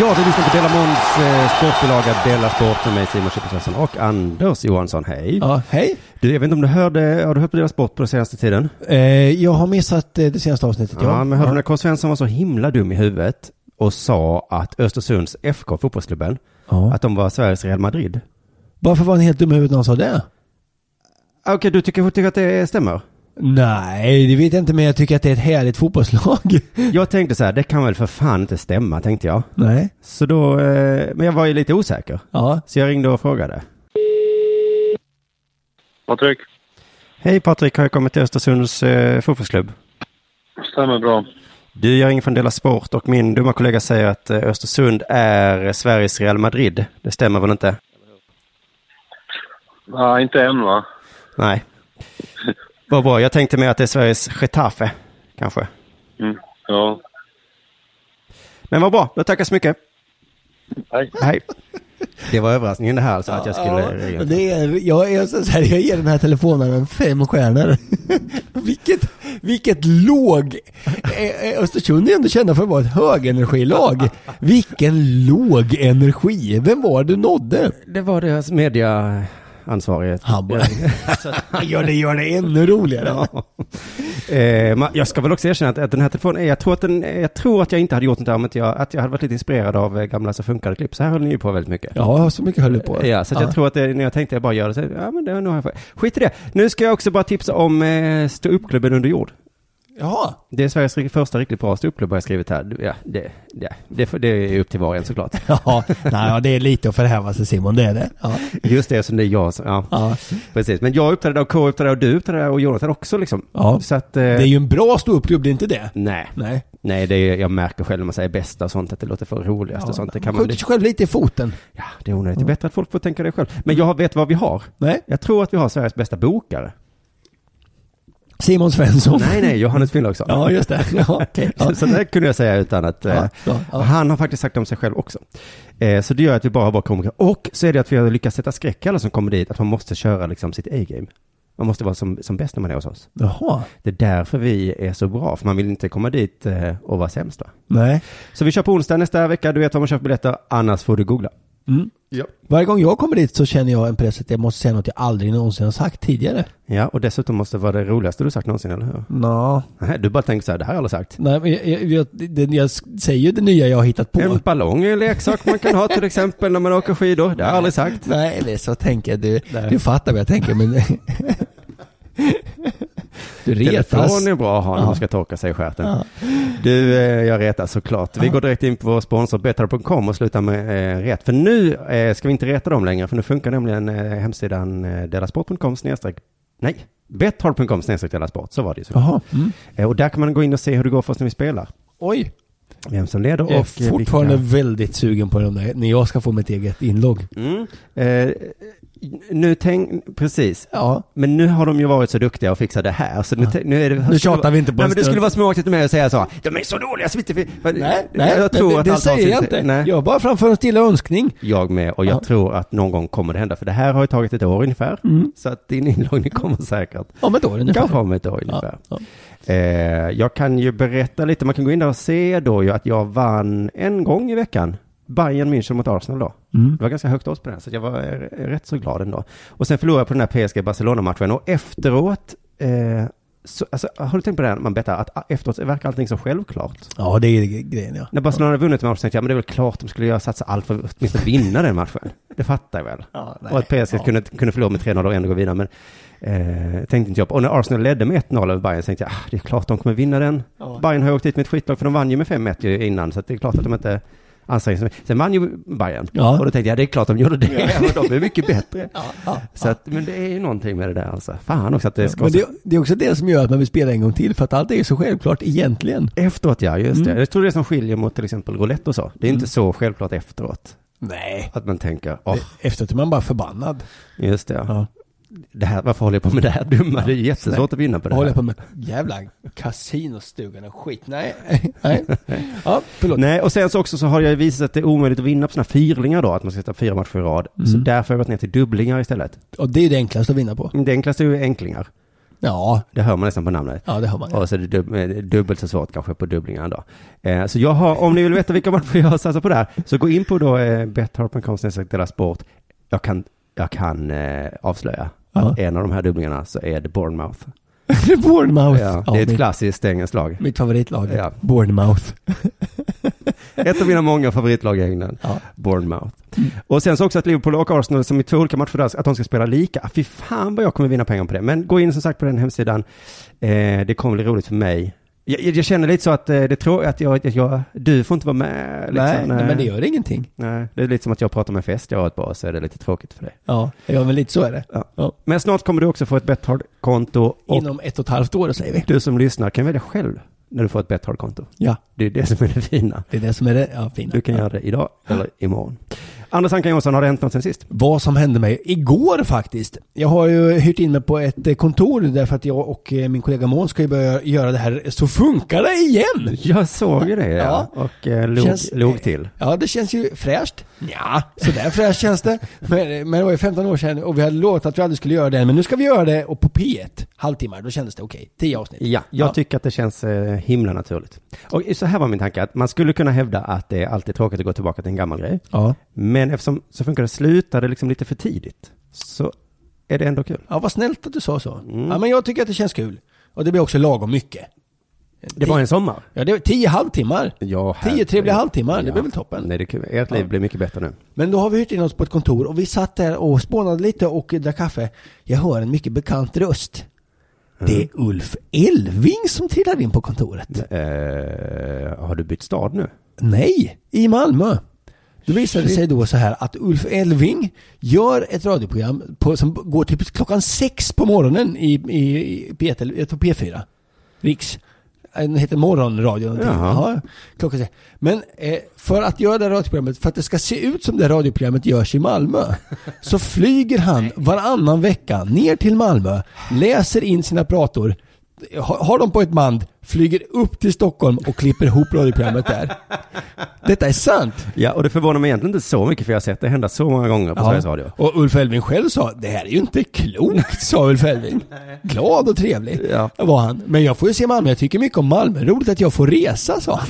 Ja, du lyssnar på Delamons eh, sportbilaga Della Sport med mig Simon Chippesson och Anders Johansson. Hej. Ja, hej. Du, jag vet inte om du hörde, har du hört på Della Sport på den senaste tiden? Eh, jag har missat eh, det senaste avsnittet. Ja, men hörde du när K. Svensson var så himla dum i huvudet och sa att Östersunds FK, fotbollsklubben, Ja. att de var Sveriges Real Madrid? Varför var han helt dum i huvudet när han sa det? Okej, du tycker, tycker att det stämmer? Nej, det vet jag inte, men jag tycker att det är ett härligt fotbollslag. Jag tänkte så här, det kan väl för fan inte stämma, tänkte jag. Nej. Så då, eh, men jag var ju lite osäker. Ja. Så jag ringde och frågade. Patrik, Hej Patrik, har jag kommit till Östersunds eh, fotbollsklubb? stämmer bra. Du, jag ringer från Dela Sport och min dumma kollega säger att eh, Östersund är Sveriges Real Madrid. Det stämmer väl inte? Nej, inte än va? Nej. Vad bra, jag tänkte mig att det är Sveriges Getafe, kanske. Mm. Ja. Men vad bra, då tackar så mycket. Hej. Hej. Det var överraskningen det här alltså, att jag skulle ringa. det är, jag, är så här, jag ger den här telefonen fem stjärnor. vilket, vilket låg... eh, eh, Östersund är ändå kända för att vara ett högenergilag. Vilken låg energi. Vem var det nådde? Det var deras mediaansvarige. Han bara, han gör det, gör det ännu roligare. Ja. Eh, jag ska väl också erkänna att, att den här telefonen, jag tror att, den, jag tror att jag inte hade gjort något där om inte jag, att jag hade varit lite inspirerad av eh, gamla Så funkar klipp. Så här höll ni ju på väldigt mycket. Ja, så mycket höll det på. Ja, så att jag tror att det, när jag tänkte jag bara göra det, så, ja men det, nu har jag. Skit i det. Nu ska jag också bara tipsa om eh, stå upp-klubben under jord. Jaha. Det är Sveriges ri- första riktigt bra stå upp-klubb har jag skrivit här. Ja, det, det, det, det är upp till var och en såklart. Ja, nej, ja, det är lite att förhäva sig Simon, det är det. Ja. Just det, som det är jag som, ja, Ja. precis. Men jag uppträdde och K uppträdde och du uppträdde och Jonathan också liksom. Ja. Så att, eh, Det är ju en bra ståuppklubb, det är inte det? nej. Nej. Nej, det är, jag märker själv när man säger bästa och sånt att det låter för roligast och sånt. Det kan man, Skjuter sig själv lite i foten. ja, det är onödigt. Det är bättre att folk får tänka det själv. Men jag vet vad vi har. Nej. Jag tror att vi har Sveriges bästa bokare. Simon Svensson. Nej, nej, Johannes Finnlaugsson. Ja, just det. Ja, okej. ja. Så det kunde jag säga utan att... eh, Ja, ja, ja. Han har faktiskt sagt om sig själv också. Eh, så det gör att vi bara har bra komiker. Och så är det att vi har lyckats sätta skräck i alla som kommer dit, att man måste köra liksom sitt A-game. Man måste vara som, som bäst när man är hos oss. Jaha. Det är därför vi är så bra, för man vill inte komma dit eh, och vara sämst va? Nej. Så vi kör på onsdag nästa vecka, du vet var man köper biljetter, annars får du googla. Mm. Varje gång jag kommer dit så känner jag en press att jag måste säga något jag aldrig någonsin har sagt tidigare. Ja, och dessutom måste det vara det roligaste du sagt någonsin, eller hur? Nå. Nej, du bara tänker så här, det här har jag aldrig sagt. Nej, men jag, jag, jag, det- jag säger ju det nya jag har hittat på. En ballong är en leksak man kan ha till exempel när man åker skidor, det har jag aldrig sagt. Nej, det är så tänker jag. Du, Nej. du fattar vad jag tänker, men... du retas. Telefon är bra att ha när Ja. man ska torka sig i stjärten. Ja. Du, eh, jag retar såklart. Vi går direkt in på vår sponsor Better.com och slutar med eh, ret. För nu eh, ska vi inte reta dem längre, för nu funkar nämligen eh, hemsidan eh, delasport.com snedstreck, nej, betthard.com snedstreck delasport, så var det ju. Jaha. Mm. Eh, och där kan man gå in och se hur det går för oss när vi spelar. Oj. Vem som leder och Jag är eh, fortfarande vilka- väldigt sugen på de där, när jag ska få mitt eget inlogg. Mm. Eh, nu tänk, precis. Ja. Men nu har de ju varit så duktiga och fixat det här, så nu, Ja. nu är det... Nu tjatar vi inte på Nej en men det skulle vara småaktigt med att säga så, de är så dåliga så vi inte... Nej, nej, jag tror det, att det har säger jag inte. Nej. Jag bara framför en stilla önskning. Jag med, och jag Ja. tror att någon gång kommer det hända, för det här har ju tagit ett år ungefär. Mm. Så att din inloggning kommer säkert, Om ett år ungefär. kanske om ett år Ja, ungefär. ja. Eh, jag kan ju berätta lite, man kan gå in där och se då ju att jag vann en gång i veckan. Bayern München mot Arsenal då. Mm. Det var ganska högt odds på den, så jag var eh, rätt så glad ändå. Och sen förlorade jag på den här PSG Barcelona-matchen och efteråt, eh, så, alltså, har du tänkt på det här, man bettar, att ah, efteråt verkar allting så självklart. Ja, det är grejen ja. När Barcelona hade vunnit en match tänkte jag, men det är väl klart de skulle göra satsa allt för att åtminstone vinna den matchen. Det fattar jag väl. Ja, nej. och att PSG Ja. kunde, kunde förlora med 3-0 och ändå gå vidare, men eh, tänkte inte jag på. Och när Arsenal ledde med 1-0 över Bayern så tänkte jag, ah, det är klart de kommer vinna den. Ja. Bayern har ju åkt dit med ett skitlag, för de vann ju med 5-1 ju innan, så att det är klart att de inte ansträngt sig. Sen vann ju Bayern. Ja. Och då tänkte jag, det är klart de gjorde det. Men de är mycket bättre. ja. Så att, men det är ju någonting med det där alltså. Fan också att det ska Men det, det är också det som gör att man vill spela en gång till, för att allt är ju så självklart egentligen. efteråt ja, just Mm. det. Jag tror det är som skiljer mot till exempel roulette och så. Det är inte så självklart efteråt. Nej. Att man tänker, åh, Efteråt är man bara förbannad. just det. Ja. Det här, varför håller jag på med det här dumma? Det är jättesvårt att vinna på det Vad håller här. jag på med? Jävla kasinostugan och skit. Nej. Nej. Ja, förlåt. Nej, och sen så också så har jag visat att det är omöjligt att vinna på sådana fyrlingar då, att man ska sätta fyra matcher i rad. Så Mm. därför har jag gått ner till dubblingar istället. Och det är det enklaste att vinna på. Det enklaste är ju enklingar. Ja, Det hör man nästan på namnet. ja det har man. Och så är det dub- eh, dubbelt så svårt kanske på dubblingar då. Eh, så jag har, om ni vill veta vilka matcher jag har satsat på där, så gå in på då eh, betthard.com sport. Jag kan, jag kan eh, avslöja Ja. att en av de här dubblingarna så är det Bournemouth. Bournemouth. Ja, det är ett mitt, klassiskt engelskt lag. mitt favoritlag. Ja. Bournemouth. Ett av mina många favoritlag i England. Ja. Bournemouth. Och sen så också att Liverpool och Arsenal som i två olika matcher där, att de ska spela lika. Fy fan vad jag kommer vinna pengar på det. Men gå in som sagt på den hemsidan. Eh, det kommer bli roligt för mig. Jag, jag, känner lite så att eh, det tror att jag, att jag, du får inte vara med. Liksom. nej, nej, men det gör ingenting. Nej, det är lite som att jag pratar med fest jag har ett bra så är det lite tråkigt för dig. Ja, ja men lite så är det. Ja. Ja. Men snart kommer du också få ett Betthard-konto Inom ett och ett halvt år säger vi. du som lyssnar kan välja själv när du får ett Betthard-konto. Ja, Det är det som är det fina. det är det som är det ja, fina. Du kan ja. göra det idag eller imorgon. Anders Ankan Jonsson, har det hänt något sen sist? Vad som hände mig igår faktiskt. Jag har ju hyrt in mig på ett eh, kontor därför att jag och eh, min kollega Måns ska ju börja göra det här Så funkar det igen! Jag såg ju det ja. Ja. Och eh, log, Känns- log till. Ja, det känns ju fräscht. Ja, sådär fräscht känns det. Men, men det var ju 15 år sedan och vi hade lovat att vi aldrig skulle göra det. Men nu ska vi göra det och på P1, halvtimmar, då kändes det okej. 10 avsnitt. Ja, jag Ja. tycker att det känns eh, himla naturligt. Och så här var min tanke, att man skulle kunna hävda att det är alltid tråkigt att gå tillbaka till en gammal grej. Ja. Men eftersom Så funkar det slutade liksom lite för tidigt, så är det ändå kul. Ja, vad snällt att du sa så. Mm. Ja, men jag tycker att det känns kul. Och det blir också lagom mycket. Det var en sommar. Ja, det var 10 halvtimmar. Ja, Tio trevliga halvtimmar, det Ja. blir väl toppen. Nej, det är kul. Ert liv Ja. blir mycket bättre nu. Men då har vi hyrt in oss på ett kontor och vi satt där och spånade lite och drack kaffe. Jag hör en mycket bekant röst. Det är Ulf Elving som trillar in på kontoret. Eh, har du bytt stad nu? Nej, i Malmö. Då visade det sig då så här att Ulf Elving gör ett radioprogram på, som går till klockan sex på morgonen i, i, i P1, eller jag tror P4. Riks. Den heter Morgonradio. Jaha. Ja, klockan sex. Men eh, för att göra det här radioprogrammet, för att det ska se ut som det här radioprogrammet görs i Malmö, så flyger han varannan vecka ner till Malmö, läser in sina prator, har, dem på ett band, flyger upp till Stockholm och klipper ihop radioprogrammet där. Detta är sant. Ja, och det förvånar mig egentligen inte så mycket, för jag har sett det hända så många gånger på Sveriges Radio. Och Ulf Elving själv sa, det här är ju inte klokt, sa Ulf Elving. Glad och trevlig Ja. var han. Men jag får ju se Malmö, jag tycker mycket om Malmö. Roligt att jag får resa, sa han.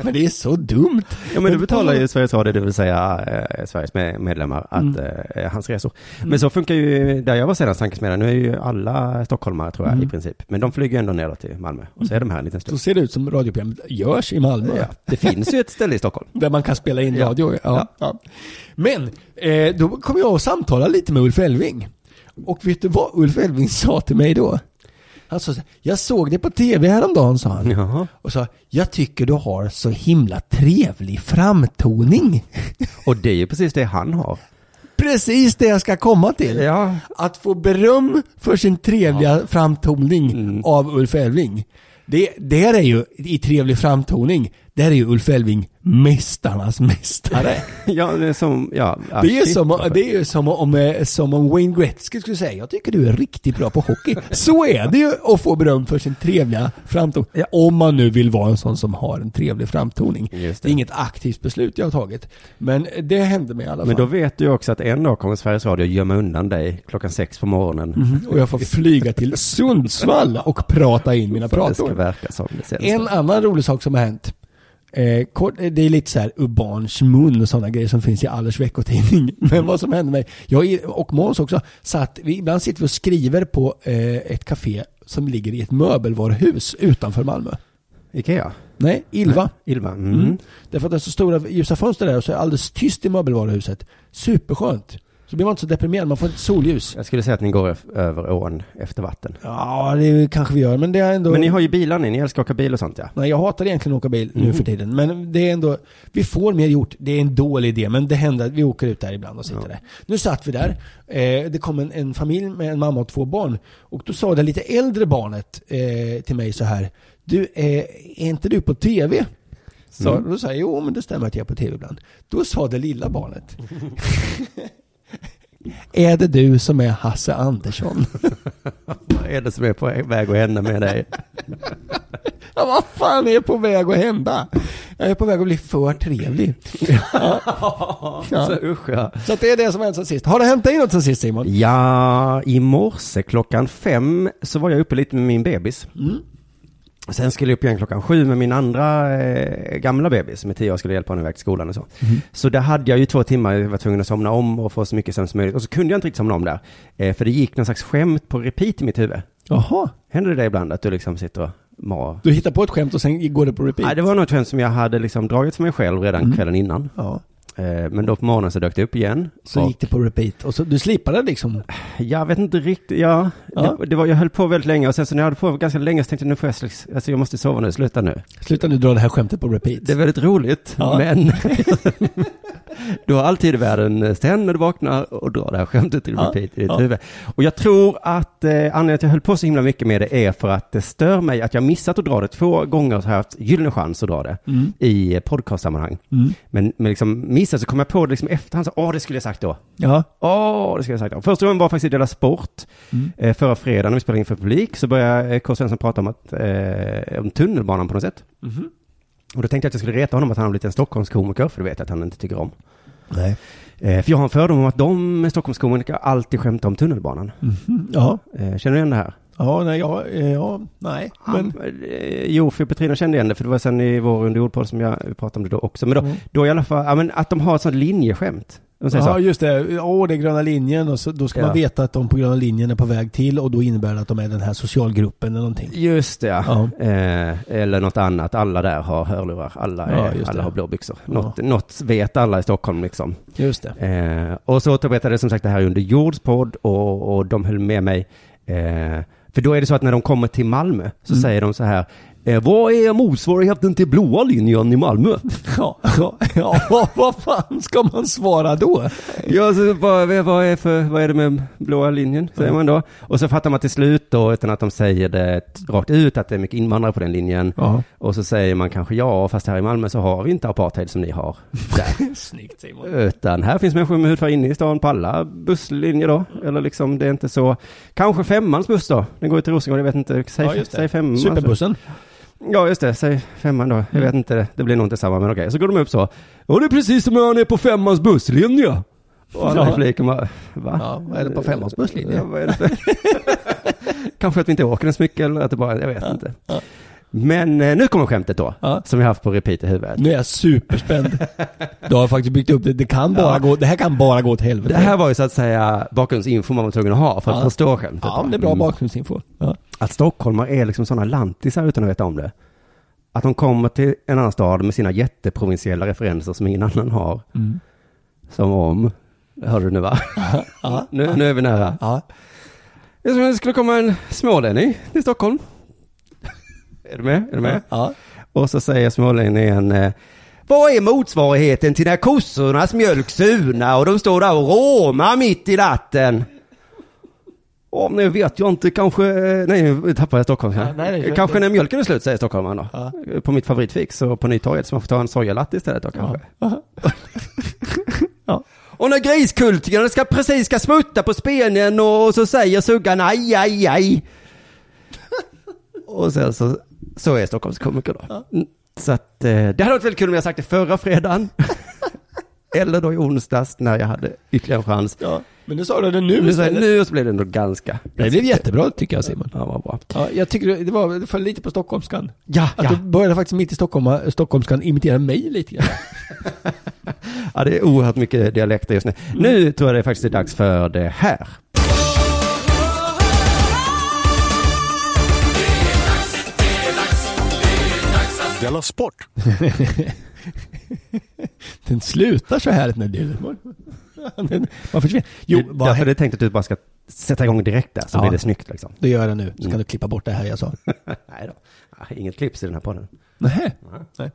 Men det är så dumt. Ja men du betalar ju Sveriges Radio, det vill säga eh, Sveriges med- medlemmar, att, Mm. eh, hans resor. Men så funkar ju, där jag var senast tankesmedjan, nu är ju alla stockholmare tror jag Mm. i princip. Men de flyger ändå ner till Malmö och så är de här en liten Så stund. ser det ut som radioprogrammet görs i Malmö. Ja, det finns ju ett ställe i Stockholm. Där man kan spela in radio. Ja. Ja. Ja. Men, eh, då kom jag och samtala lite med Ulf Elving. Och vet du vad Ulf Elving sa till mig då? Han sa så här, jag såg det på tv häromdagen, sa han. Jaha. Och sa, jag tycker du har så himla trevlig framtoning. Och det är ju precis det han har. Precis det jag ska komma till. Ja. Att få beröm för sin trevliga framtoning Mm. av Ulf Elving. Det, det är ju, i trevlig framtoning, det här är ju Ulf Elving mästarnas mästare. Ja, det är som, ja. Det är som, det är som, om, eh, som om Wayne Gretzky skulle säga, jag tycker du är riktigt bra på hockey. Så är det ju att få beröm för sin trevliga framtoning. Ja. Om man nu vill vara en sån som har en trevlig framtoning. Just Det är inget aktivt beslut jag har tagit. Men det hände mig i alla fall. Men då vet du ju också att en dag kommer Sveriges Radio gömma undan dig klockan sex på morgonen. Mhm. Och jag får flyga till Sundsvall och prata in mina det prator. det. En annan rolig sak som har hänt. Eh, kort, eh, det är lite så här urbansk mun och sådana grejer som finns i Allers veckotidning. Men vad som hände mig, jag och Måns också, satt, vi, ibland sitter vi och skriver på eh, ett café som ligger i ett möbelvaruhus utanför Malmö. Ikea? Nej, Ilva. Ilva? Mm. Mm. Därför att det är så stora ljusa fönster där och så är det alldeles tyst i möbelvaruhuset. Superskönt. Så blir man inte så deprimerad, man får ett solljus. Jag skulle säga att ni går över ån efter vatten. Ja, det kanske vi gör, men det är ändå... Men ni har ju bilar ni, ni älskar att åka bil och sånt ja. Nej, jag hatar egentligen att åka bil nu Mhm. för tiden. Men det är ändå, vi får mer gjort. Det är en dålig idé, men det händer att vi åker ut där ibland och sitter Ja. där. Nu satt vi där. Eh, det kom en, en familj med en mamma och två barn. Och då sa det lite äldre barnet eh, till mig så här. Du, eh, är inte du på TV? Så, Mm. Då sa jag, jo men det stämmer att jag är på TV ibland. Då sa det lilla barnet. är det du som är Hasse Andersson? Vad är det som är på väg att hända med dig? Ja, vad fan är på väg att hända? Jag är på väg att bli för trevlig. Ja. Så usch ja. Så det är det som har hänt sen sist. Har det hänt dig något sen sist Simon? Ja, i morse klockan fem så var jag uppe lite med min bebis. Mm. Sen skulle jag upp igen klockan sju med min andra eh, gamla bebis som är tio år skulle hjälpa honom iväg till skolan och så. Mm. Så där hade jag ju två timmar, jag var tvungen att somna om och få så mycket sömn som möjligt. Och så kunde jag inte riktigt somna om där. Eh, för det gick någon slags skämt på repeat i mitt huvud. Jaha. Händer det dig ibland att du liksom sitter och mar? Du hittar på ett skämt och sen går det på repeat? Nej, det var något skämt som jag hade liksom dragit för mig själv redan Mm. kvällen innan. Ja. Eh, men då på morgonen så dök det upp igen. Så Och- gick det på repeat. Och så, du slipade liksom? Jag vet inte riktigt, ja. Ja. Det, det var, jag höll på väldigt länge och sen så när jag höll på ganska länge så tänkte jag nu får jag, alltså jag måste sova nu, sluta nu. Sluta nu dra det här skämtet på repeat. Det är väldigt roligt, Ja. men du har alltid i världen sen när du vaknar och drar det här skämtet Ja. repeat i ditt Ja. huvud. Och jag tror att eh, anledningen till att jag höll på så himla mycket med det är för att det stör mig att jag missat att dra det två gånger så har haft gyllene chans att dra det Mm. i eh, podcastsammanhang. Mm. Men, men liksom missat så kom jag på det liksom efterhand, så, åh det skulle jag sagt då. Ja. Åh, det ska jag sagt. då. Första gången var faktiskt i Dela Sport. Mm. Eh, förra fredagen när vi spelade in för publik så började eh, K. Svensson prata om, att, eh, om tunnelbanan på något sätt. Mhm. Och då tänkte jag att jag skulle reta honom att han har blivit en Stockholmskomiker, för det vet jag att han inte tycker om. Nej. Eh, för jag har en fördom om att de Stockholmskomiker alltid skämtar om tunnelbanan. Mhm. Ja. Känner du igen det här? Ja, nej, ja, eh, ja, nej. Men, Eh, jo, för Petrina kände igen det, för det var sen i vår underjordpodd som jag pratade om det då också. Men då, Mm. då i alla fall, ja men att de har ett sånt linjeskämt. Ja, så. just det. Åh, det är gröna linjen och så, då ska Ja. man veta att de på gröna linjen är på väg till och då innebär det att de är den här socialgruppen eller någonting. Just det, ja. Ja. Eh, eller något annat. Alla där har hörlurar. Alla, Ja, är, just alla det. har blå byxor. Ja. Något, något vet alla i Stockholm liksom. Just det. Eh, och så återberättade som sagt det här under jordspodd och, och de höll med mig. Eh, för då är det så att när de kommer till Malmö så Mm. säger de så här. Eh, vad är motsvarigheten till blåa linjen i Malmö? Ja, ja, ja, vad fan ska man svara då? Ja, så vad, vad, är för, vad är det med blåa linjen, säger man då. Och så fattar man till slut då, utan att de säger det rakt ut, att det är mycket invandrare på den linjen. Ja. Och så säger man kanske ja, fast här i Malmö så har vi inte apartheid som ni har. Där. Snyggt Simon. Utan här finns människor med hudfärg inne i stan på alla busslinjer då. Eller liksom, det är inte så. Kanske femmans buss då. Den går ju till Rosengård, jag vet inte. Säg, Ja, säg femman. Superbussen. Ja, just det. Säg femman då. Jag Mm. vet inte. Det blir nog inte samma, men okej. Så går de upp så. Och det är precis som när han är på femmans busslinje. Och alla Ja. fliken bara, va? Ja, vad är det på femmans busslinje? Ja, vad är det? Kanske att vi inte åker den så mycket eller att det bara, jag vet inte. ja. Men eh, nu kommer skämtet då. Ja. Som vi har haft på repeat i huvudet. Nu är jag superspänd. Du har faktiskt byggt upp det. Det kan bara Ja. gå, det här kan bara gå åt helvete. Det här var ju så att säga bakgrundsinfo man var tvungen att ha för att Ja. förstå skämtet. Ja, men det är bra Mm. bakgrundsinfo. Ja. Att stockholmare är liksom sådana lantisar utan att veta om det. Att de kommer till en annan stad med sina jätteprovinsiella referenser som ingen annan har. Mm. Som om, hörde du nu va? Ja. Nu, nu är vi nära. Ja. Det skulle komma en smålänning till Stockholm. Är du med? Är du med? Ja. Och så säger smålänningen, eh, vad är motsvarigheten till när kossornas mjölk surnar och de står där och råmar mitt i natten? Om nu vet jag inte, kanske, eh, nej nu tappade jag Stockholm här. Ja, nej, kanske när mjölken är slut säger stockholmaren då. Ja. På mitt favoritfix och på Nytorget så man får ta en sojalatte istället då kanske. Ja. Och när griskultingarna ska precis ska smutta på spenen och så säger suggan aj, aj, aj. och sen så, så är Stockholmskomiker då. Mm, Så att eh, det hade varit väldigt kul om jag sagt det förra fredagen. Eller då i onsdags när jag hade ytterligare en chans. ja. Men nu sa du det nu Nu, så, istället. nu så blev det ändå ganska. Det blev jättebra tycker jag Simon. Ja, vad bra. Ja, jag tycker det- det var, det föll lite på stockholmskan. Ja, Att ja. du började faktiskt mitt i Stockholm, stockholmskan imitera mig lite grann. ja, det är oerhört mycket dialekter just nu. Nu tror jag det faktiskt är dags för det här. Della Sport! Den slutar så här när du... Man försvinner. Jo, vad därför hä- är det tänkt att du bara ska sätta igång direkt där så Ja. blir det snyggt liksom. det gör jag nu. Så kan Mm. du klippa bort det här jag sa. Nej då. Ah, Inget klipps i den här podden. Nej. Nej.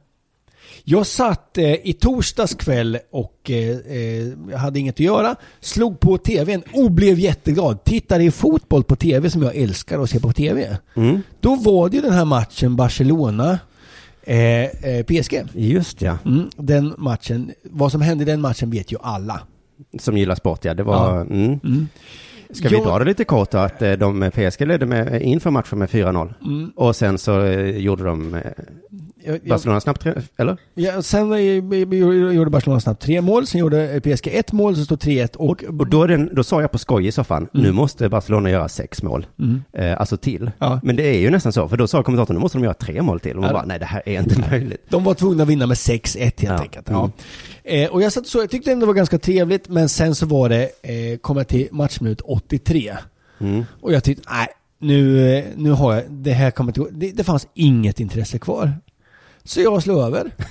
Jag satt eh, i torsdags kväll och eh, eh, jag hade inget att göra. Slog på tvn och blev jätteglad. Tittade i fotboll på tv som jag älskar att se på tv. Mm. Då var det ju den här matchen Barcelona eh, eh, PSG. Just ja. Mm, den matchen, vad som hände i den matchen vet ju alla. Som gillar sport ja. Det var... Ja. Mm. Mm. Ska vi dra det lite kort då? Att eh, de PSG ledde med, inför matchen med 4-0. Mm. Och sen så gjorde de Jag, Barcelona snabbt, tre- eller? ja, sen gjorde Barcelona snabbt tre mål, sen gjorde PSG ett mål, så stod 3-1 och... Och då, den, då sa jag på skoj i soffan, nu måste Barcelona göra sex mål. Mm. Eh, alltså till. Ja. Men det är ju nästan så, för då sa kommentatorn, nu måste de göra tre mål till. Och man Ja. bara, nej det här är inte möjligt. De var tvungna att vinna med 6-1 helt Ja. enkelt. Ja. Eh, och jag satt så, jag tyckte ändå det var ganska trevligt, men sen så var det, eh, kom jag till matchminut 83. Mm. Och jag tyckte, nej, nu, eh, nu har jag, det här kommer inte gå. Det, det fanns inget intresse kvar. Så jag slog över.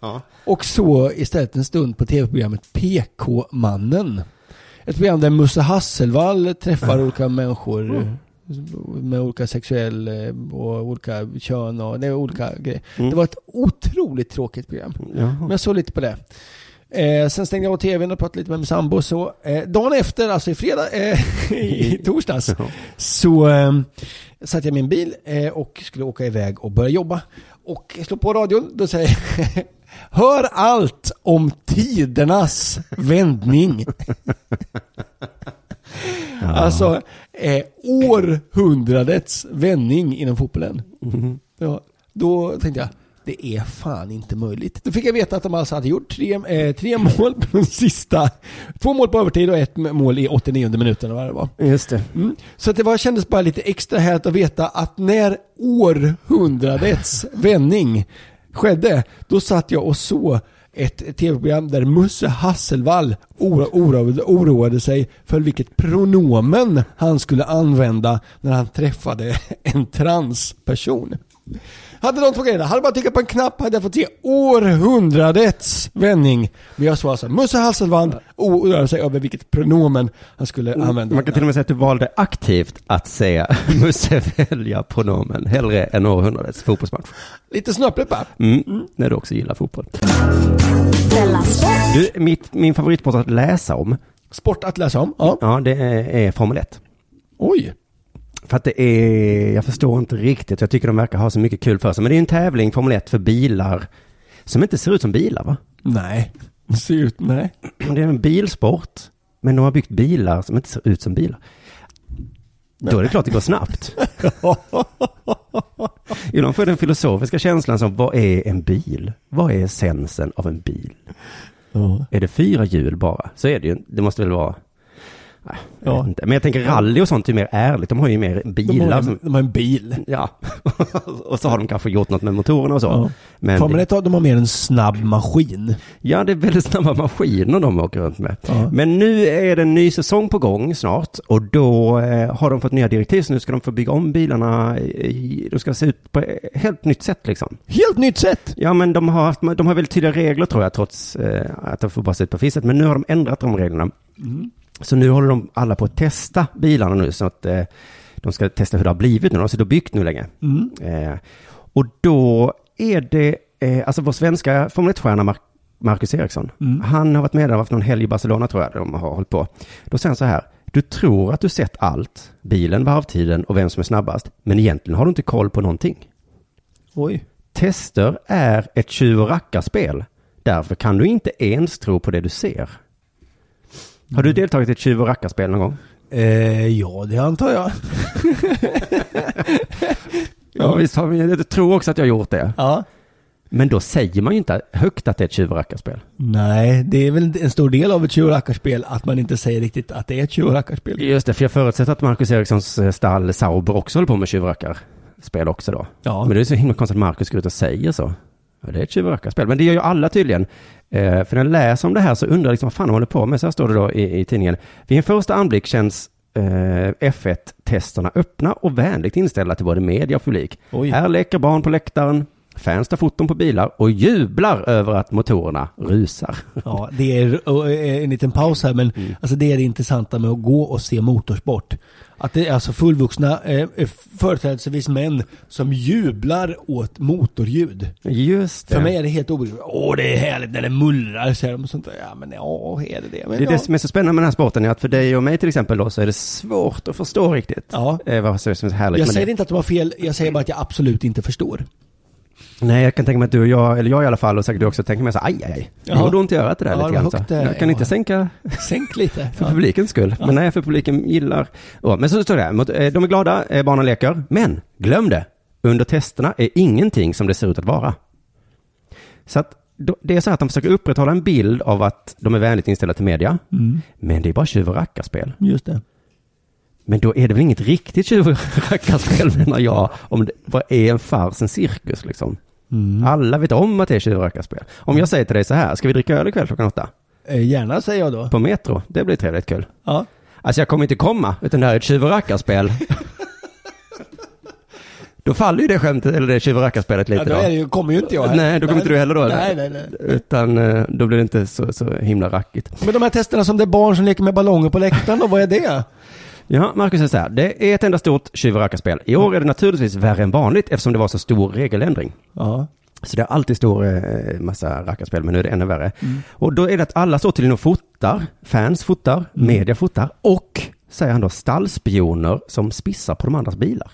Ja. Och så istället en stund på tv-programmet PK-mannen. Ett program där Musse Hasselvall träffar olika människor eh, med olika sexuell eh, och olika kön och är olika grejer. Mm. Det var ett otroligt tråkigt program. Jaha. Men jag såg lite på det. Eh, sen stängde jag av tvn och pratade lite med min sambo så. Eh, dagen efter, alltså i fredag, eh, i torsdags, så eh, satt jag i min bil eh, och skulle åka iväg och börja jobba. Och jag slår på radion, då säger Hör allt om tidernas vändning. Alltså, eh, århundradets vändning inom fotbollen. Mhm. Ja, då tänkte jag, det är fan inte möjligt. Då fick jag veta att de alltså hade gjort tre, eh, tre mål på de sista, två mål på övertid och ett mål i 89 minuten eller vad det var. Just det. Mm. Så att det var, kändes bara lite extra härligt att veta att när århundradets vändning skedde, då satt jag och såg ett tv-program där Musse Hasselvall oro, oroade, oroade sig för vilket pronomen han skulle använda när han träffade en transperson. Hade de två grejerna, hade bara tryckt på en knapp hade jag fått se århundradets vändning. Men jag såg alltså Musse Hasselvall oroade sig över vilket pronomen han skulle använda. Man kan till och med säga att du valde aktivt att se Musse välja pronomen hellre än århundradets fotbollsmatch. Lite snöpligt bara. Mm. När du också gillar fotboll. Du, mitt, min favoritsport att läsa om, Sport att läsa om. Ja. ja det är, är Formel 1. Oj. För att det är, jag förstår inte riktigt, jag tycker de verkar ha så mycket kul för sig. Men det är en tävling, Formel 1, för bilar som inte ser ut som bilar va? Nej. Det ser ut, nej. Det är en bilsport, men de har byggt bilar som inte ser ut som bilar. Då är det klart det går snabbt. Ibland får jag den filosofiska känslan som, vad är en bil? Vad är essensen av en bil? Ja. Är det fyra hjul bara? Så är det ju, det måste väl vara... Nej, jag Ja. inte. Men jag tänker rally och sånt är mer ärligt. De har ju mer De, bilar. har, som, de har en bil. ja, och så har de kanske gjort något med motorerna och så. Ja. Men Formel 1 har- de har mer en snabb maskin. Ja, det är väldigt snabba maskiner de åker runt med. Ja. Men nu är det en ny säsong på gång snart och då eh, har de fått nya direktiv så nu ska de få bygga om bilarna. De ska se ut på ett helt nytt sätt liksom. Helt nytt sätt. Ja, men de har, haft, de har väldigt tydliga regler tror jag trots eh, att de får bara se ut på fisset. Men nu har de ändrat de reglerna. Så nu håller de alla på att testa bilarna nu så att eh, de ska testa hur det har blivit nu. De har suttit och byggt nu länge. Mm. Eh, och då är det, eh, alltså vår svenska Formel 1-stjärna Mar- Marcus Eriksson, Mm. han har varit med där, haft någon helg i Barcelona tror jag de har hållit på. Då säger han så här, du tror att du sett allt, bilen, varvtiden och vem som är snabbast, men egentligen har du inte koll på någonting. Oj. Tester är ett tjuv och rackarspel. Därför kan du inte ens tro på det du ser. Har du deltagit i ett tjuv och rackarspel någon gång? Eh, ja, det antar jag. Ja, visst har vi, jag tror också att jag har gjort det. Ja. Men då säger man ju inte högt att det är ett tjuv och rackarspel. Nej, det är väl en stor del av ett tjuv och rackarspel att man inte säger riktigt att det är ett tjuv och rackarspel. Just det, för jag förutsätter att Marcus Erikssons eh, stall Sauber också håller på med tjuv och rackarspel också då. Ja. Men det är så himla konstigt att Marcus går ut och säger så. Ja, det är ett tjuv och rackarspel. Men det gör ju alla tydligen. Eh, för när jag läser om det här så undrar jag liksom vad fan de håller på med. Så här står det då i, i tidningen. Vid en första anblick känns eh, F1-testerna öppna och vänligt inställda till både media och publik. Oj. Här leker barn på läktaren. Fans tar foton på bilar och jublar över att motorerna rusar. Ja, det är och, eh, en liten paus här men Mm. alltså det är det intressanta med att gå och se motorsport. Att det är alltså fullvuxna, eh, eh, företrädesvis män, som jublar åt motorljud. Just det. För mig är det helt obegripligt. Åh, det är härligt när det mullrar, säger de och sånt. Ja, men ja, är det det? Men, Det är ja. det som är så spännande med den här sporten, är att för dig och mig till exempel då, så är det svårt att förstå riktigt. Ja. Eh, vad som är så härligt Jag säger det. inte att de har fel, jag säger bara att jag absolut inte förstår. Nej, jag kan tänka mig att du och jag, eller jag i alla fall, och säkert du också, tänker mig så aj, aj, aj. Ja. gjorde ont i örat det där Ja, lite grann. Så. Jag kan inte sänka Sänk lite. för Ja. publikens skull. Men nej, för publiken gillar... Ja, men så står det här, eh, de är glada, eh, barnen leker, men glöm det, under testerna är ingenting som det ser ut att vara. Så att det är så att de försöker upprätthålla en bild av att de är vänligt inställda till media, Mm, men det är bara tjuv och rackarspel. just det. Men då är det väl inget riktigt tjuv och rackarspel menar jag, om det bara är en fars, en cirkus liksom. Mm. Alla vet om att det är tjuv och rackarspel. Om jag säger till dig så här, ska vi dricka öl ikväll klockan åtta? Eh, Gärna säger jag då. På Metro, det blir trevligt kul. Ja. Alltså jag kommer inte komma, utan det här är ett tjuv och rackarspel. då faller ju det skämtet, eller det tjuv och rackarspelet lite ja, då är det ju, kommer ju inte jag här. Nej, då kommer inte du heller då, eller? Nej, nej, nej. Utan eh, då blir det inte så, så himla rackigt. Men de här testerna som det är barn som leker med ballonger på läktaren då, vad är det? Ja, Marcus säger så här, det är ett enda stort tjuv och rackarspel. I år är det naturligtvis värre än vanligt eftersom det var så stor regeländring. Ja. Så det är alltid stor eh, massa rackarspel, men nu är det ännu värre. Och då är det att alla står till och fotar, fans fotar, media fotar och, säger han då, stallspioner som spissar på de andras bilar.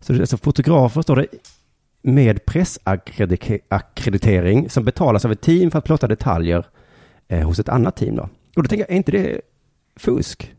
Så det är alltså fotografer, står det, med pressackreditering som betalas av ett team för att plåta detaljer eh, hos ett annat team då. Och då tänker jag, är inte det fusk?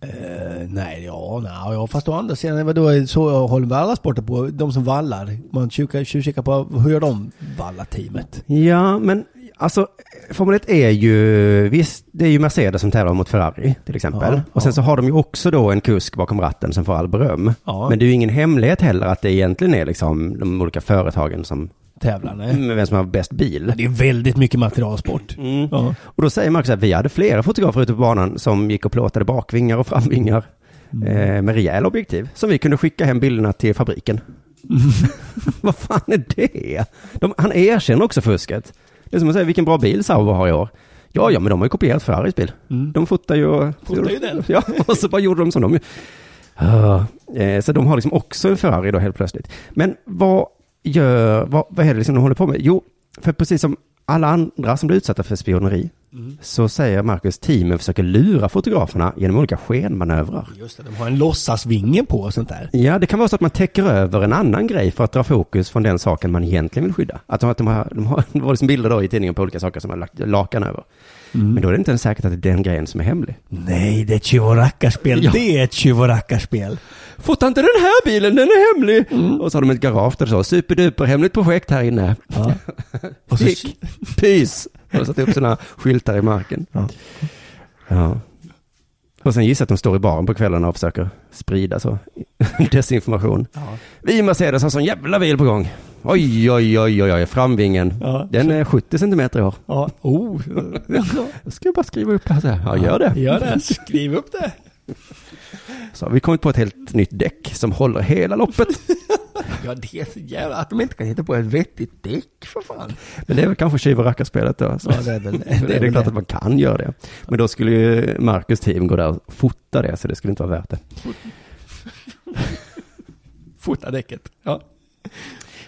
Eh, nej, ja, nej, ja, fast å andra sidan, vadå, så håller väl alla sporter på, de som vallar. Man tjuvkikar på, hur gör de valla-teamet? Ja, men alltså Formel 1 är ju, visst, det är ju Mercedes som tävlar mot Ferrari till exempel. Ja, och sen ja. så har de ju också då en kusk bakom ratten som får all beröm. Ja. Men det är ju ingen hemlighet heller att det egentligen är liksom de olika företagen som, Tävlar, nej. med vem som har bäst bil. Det är väldigt mycket materialsport. Mm. Ja. Och då säger Marcus att vi hade flera fotografer ute på banan som gick och plåtade bakvingar och framvingar eh, med rejäl objektiv. Som vi kunde skicka hem bilderna till fabriken. Vad fan är det? De, han erkänner också fusket. Det är som att säga vilken bra bil Sauber har i år. Ja, ja, men de har ju kopierat Ferraris bil. Mm. De fotar ju... Fotar ju den. Ja, och så bara gjorde de som de Ja, eh, Så de har liksom också en Ferrari då helt plötsligt. Men vad gör, vad, vad är det liksom de håller på med? Jo, för precis som alla andra som blir utsatta för spioneri så säger Marcus teamen försöker lura fotograferna genom olika skenmanövrar. Just det, de har en låtsasvinge på och sånt där. Ja, det kan vara så att man täcker över en annan grej för att dra fokus från den saken man egentligen vill skydda. Att de, att de har, de har, det var liksom bilder då i tidningen på olika saker som man har lagt lakan över. Men då är det inte ens säkert att det är den grejen som är hemlig. Nej, det är ett tjuv och rackarspel. Ja. Det är ett tjuv och rackarspel. Fota inte den här bilen, den är hemlig! Och så har de ett garage där det står superduper hemligt projekt här inne. Ja. Och så, Stick, pys! Och satt upp sådana skyltar i marken. Ja. Ja. Och sen gissar att de står i baren på kvällarna och försöker sprida så desinformation. ja. Vi i Mercedes har sån jävla bil på gång. Oj, oj, oj, oj, oj, framvingen. Ja. Den är 70 centimeter i år. Ja. Oh. Jag ska bara skriva upp så här. Ja, gör det. Gör det. Skriv upp det. Så har vi kommit på ett helt nytt däck som håller hela loppet. Ja, det är så jävla att de inte kan hitta på ett vettigt däck för fan. Men det är väl kanske tjuv och rackarspelet då. Så. Ja, det är väl det är, väl klart att man kan göra det. Men då skulle ju Marcus team gå där och fota det, så det skulle inte vara värt det. Fota däcket. Ja.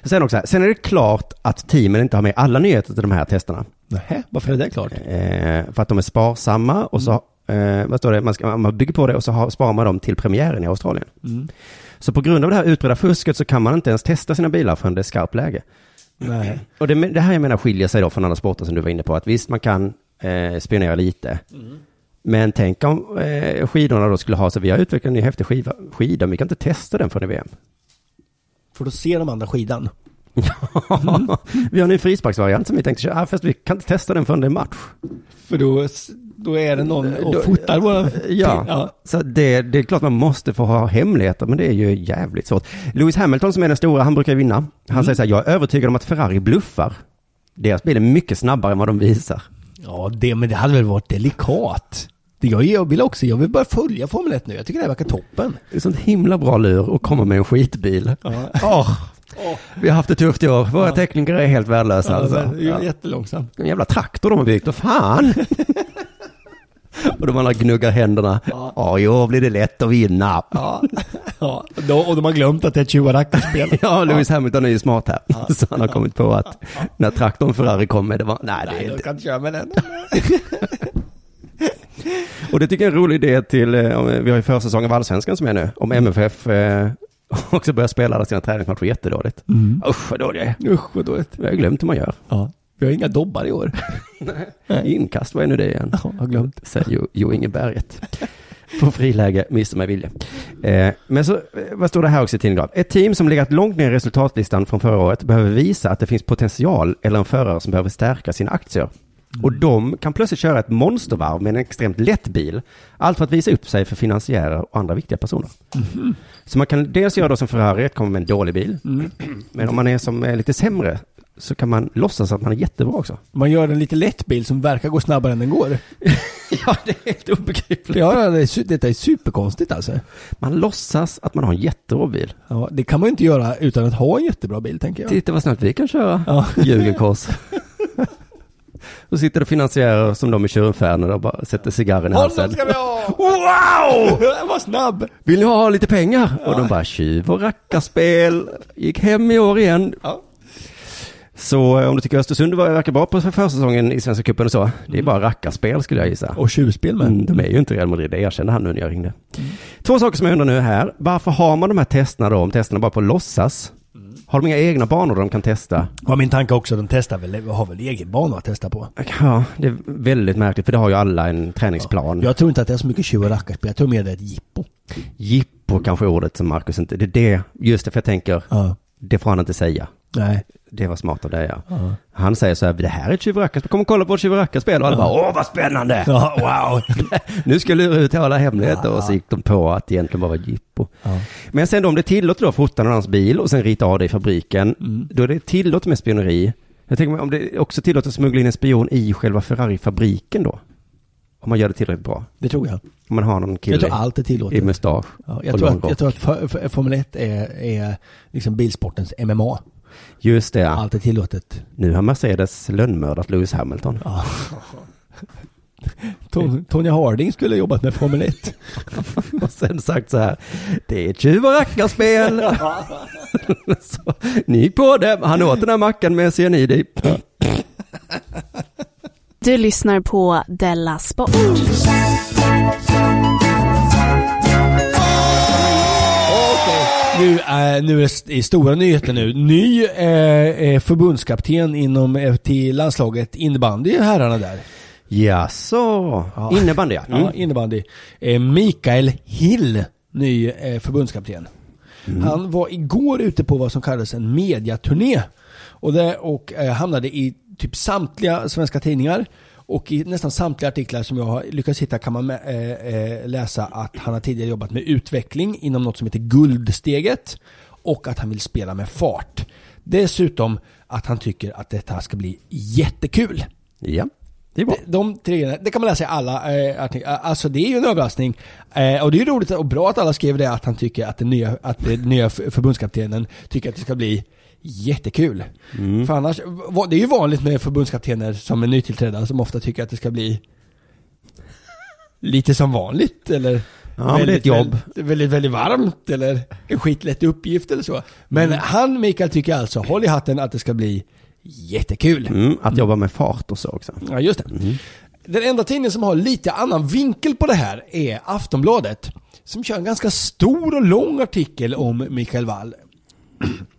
Sen också, sen är det klart att teamen inte har med alla nyheter till de här testerna. Nähä, varför är det klart? Eh, för att de är sparsamma och så, eh, vad står det, man, ska, man bygger på det och så har, sparar man dem till premiären i Australien. Mm. Så på grund av det här utbredda fusket så kan man inte ens testa sina bilar förrän det är skarpt läge. Nej. Och det, det här jag menar skiljer sig då från andra sporter som du var inne på, att visst man kan eh, spionera lite. Men tänk om eh, skidorna då skulle ha, så vi har utvecklat en ny häftig skiva, skida, men vi kan inte testa den förrän i VM. För då ser de andra skidan. vi har en ny frisparksvariant som vi tänkte köra, fast vi kan inte testa den förrän det är match. För då, då är det någon och fotar våra... Ja, ja. så det, det är klart man måste få ha hemligheter, men det är ju jävligt svårt. Lewis Hamilton som är den stora, han brukar vinna. Han säger så här, jag är övertygad om att Ferrari bluffar. Deras bil är mycket snabbare än vad de visar. Ja, det, men det hade väl varit delikat. Det jag, jag vill också, jag vill bara följa Formel 1 nu. Jag tycker det här verkar toppen. Det är sånt himla bra lur att komma med en skitbil. Ja. Åh, Vi har haft det tufft i år. Våra tekniker är helt värdelösa Ja, alltså. Ja. jättelångsamt. En jävla traktor de har byggt, och fan! och de andra gnuggar händerna. Ja. Ja, år blir det lätt att vinna. Ja, ja. Och de har glömt att det är ett tjuvarackarspel. Ja, Lewis Hamilton är ju smart här. Så han har kommit på att när traktorn Ferrari kommer, det var, nej, det Nej, är de inte. kan inte köra med den. Och det tycker jag är en rolig idé till, eh, om- vi har ju försäsong av Allsvenskan som är nu, om MFF eh, också börjar spela alla sina träningsmatcher jättedåligt. Usch vad är. Usch vad dåligt. Jag har glömt hur man gör. Ja. Vi har inga dobbar i år. Inkast, vad är nu det igen? Ja, jag har glömt. Säger Jo, jo Inge Berget. Får friläge, missar mig vilja. Eh, men så, eh, vad står det här också i tidningen? Ett team som legat långt ner i resultatlistan från förra året behöver visa att det finns potential eller en förare som behöver stärka sina aktier. Och de kan plötsligt köra ett monstervarv med en extremt lätt bil. Allt för att visa upp sig för finansiärer och andra viktiga personer. Så man kan dels göra då som Ferrari, komma med en dålig bil. Men om man är som är lite sämre så kan man låtsas att man är jättebra också. Man gör en lite lätt bil som verkar gå snabbare än den går. Ja, det är helt obegripligt. Ja, det är, detta är superkonstigt alltså. Man låtsas att man har en jättebra bil. Ja, det kan man inte göra utan att ha en jättebra bil tänker jag. Titta vad snabbt vi kan köra. Ja. Ljugerkors. Då sitter det finansiärer som de i tjurfärner och bara sätter cigarren i Honom halsen. ska vi ha! Wow! Vad snabb! Vill ni ha lite pengar? Och de bara tjuv och rackarspel. Gick hem i år igen. Ja. Så eh, om du tycker Östersund var- verkar bra på för försäsongen i Svenska cupen och så. Det är bara rackarspel skulle jag gissa. Och tjuvspel med. Mm, de är ju inte Real Madrid, det erkände han nu när jag ringde. Två saker som jag undrar nu här. Varför har man de här testerna då, om testerna bara på låtsas? Har de inga egna banor de kan testa? Var min tanke också, de testar väl, har väl egen bana att testa på. Ja, det är väldigt märkligt, för det har ju alla en träningsplan. Jag tror inte att det är så mycket tjuv och rackarspel, jag tror mer det är ett jippo. Jippo kanske är ordet som Marcus inte... Det är det, just det, för jag tänker, Ja. det får han inte säga. Nej. Det var smart av dig ja. Ja. Han säger så här, det här är ett tjuvrackarspel, kom och kolla på ett tjuvrackarspel. Och alla bara, åh vad spännande! Ja, wow. nu ska jag lura ut alla hemligheter och så gick de på att det egentligen bara var jippo. Men sen då, om det är tillåtet då att fota någon annans bil och sen rita av det i fabriken, då är det tillåtet med spioneri. Jag tänker mig om det också tillåtet att smuggla in en spion i själva Ferrari-fabriken då? Om man gör det tillräckligt bra. Det tror jag. Om man har någon Jag kille tror allt är i tillåtet. mustasch Ja, jag, tror att, jag tror att Formel 1 är, är liksom bilsportens MMA. Just det. Allt är tillåtet. Nu har Mercedes lönnmördat Lewis Hamilton. Ja. Ton- Tonya Harding skulle ha jobbat med Formel 1. Och sen sagt så här, det är tjuv och rackarspel. så, ni gick på det, han åt den här mackan med cyanid i. Du lyssnar på Della Sport. Nu, är nu är det st- stora nyheter nu. Ny eh, förbundskapten inom till landslaget innebandy, herrarna där. Jaså, Ja. innebandy ja. Mm. Ja, innebandy. Eh, Mikael Hill, ny eh, förbundskapten. Han var igår ute på vad som kallades en mediaturné. Och, det, och eh, hamnade i typ samtliga svenska tidningar. Och i nästan samtliga artiklar som jag har lyckats hitta kan man eh, eh, läsa att han har tidigare jobbat med utveckling inom något som heter Guldsteget. Och att han vill spela med fart. Dessutom att han tycker att detta ska bli jättekul. Ja, det är bra. De, de tre det kan man läsa i alla eh, artiklar. Alltså det är ju en överraskning. Eh, och det är ju roligt och bra att alla skrev det, att han tycker att den nya, att den nya förbundskaptenen tycker att det ska bli jättekul. Mm. För annars, det är ju vanligt med förbundskaptener som är nytillträdda som ofta tycker att det ska bli lite som vanligt eller Ja, men det är ett jobb. Väldigt, väldigt, väldigt varmt eller en skitlätt uppgift eller så. Men Mm. han, Mikael, tycker alltså, håll i hatten att det ska bli jättekul. Mm, att jobba med fart och så också. Ja, just det. Den enda tidningen som har lite annan vinkel på det här är Aftonbladet. Som kör en ganska stor och lång artikel om Mikael Wall.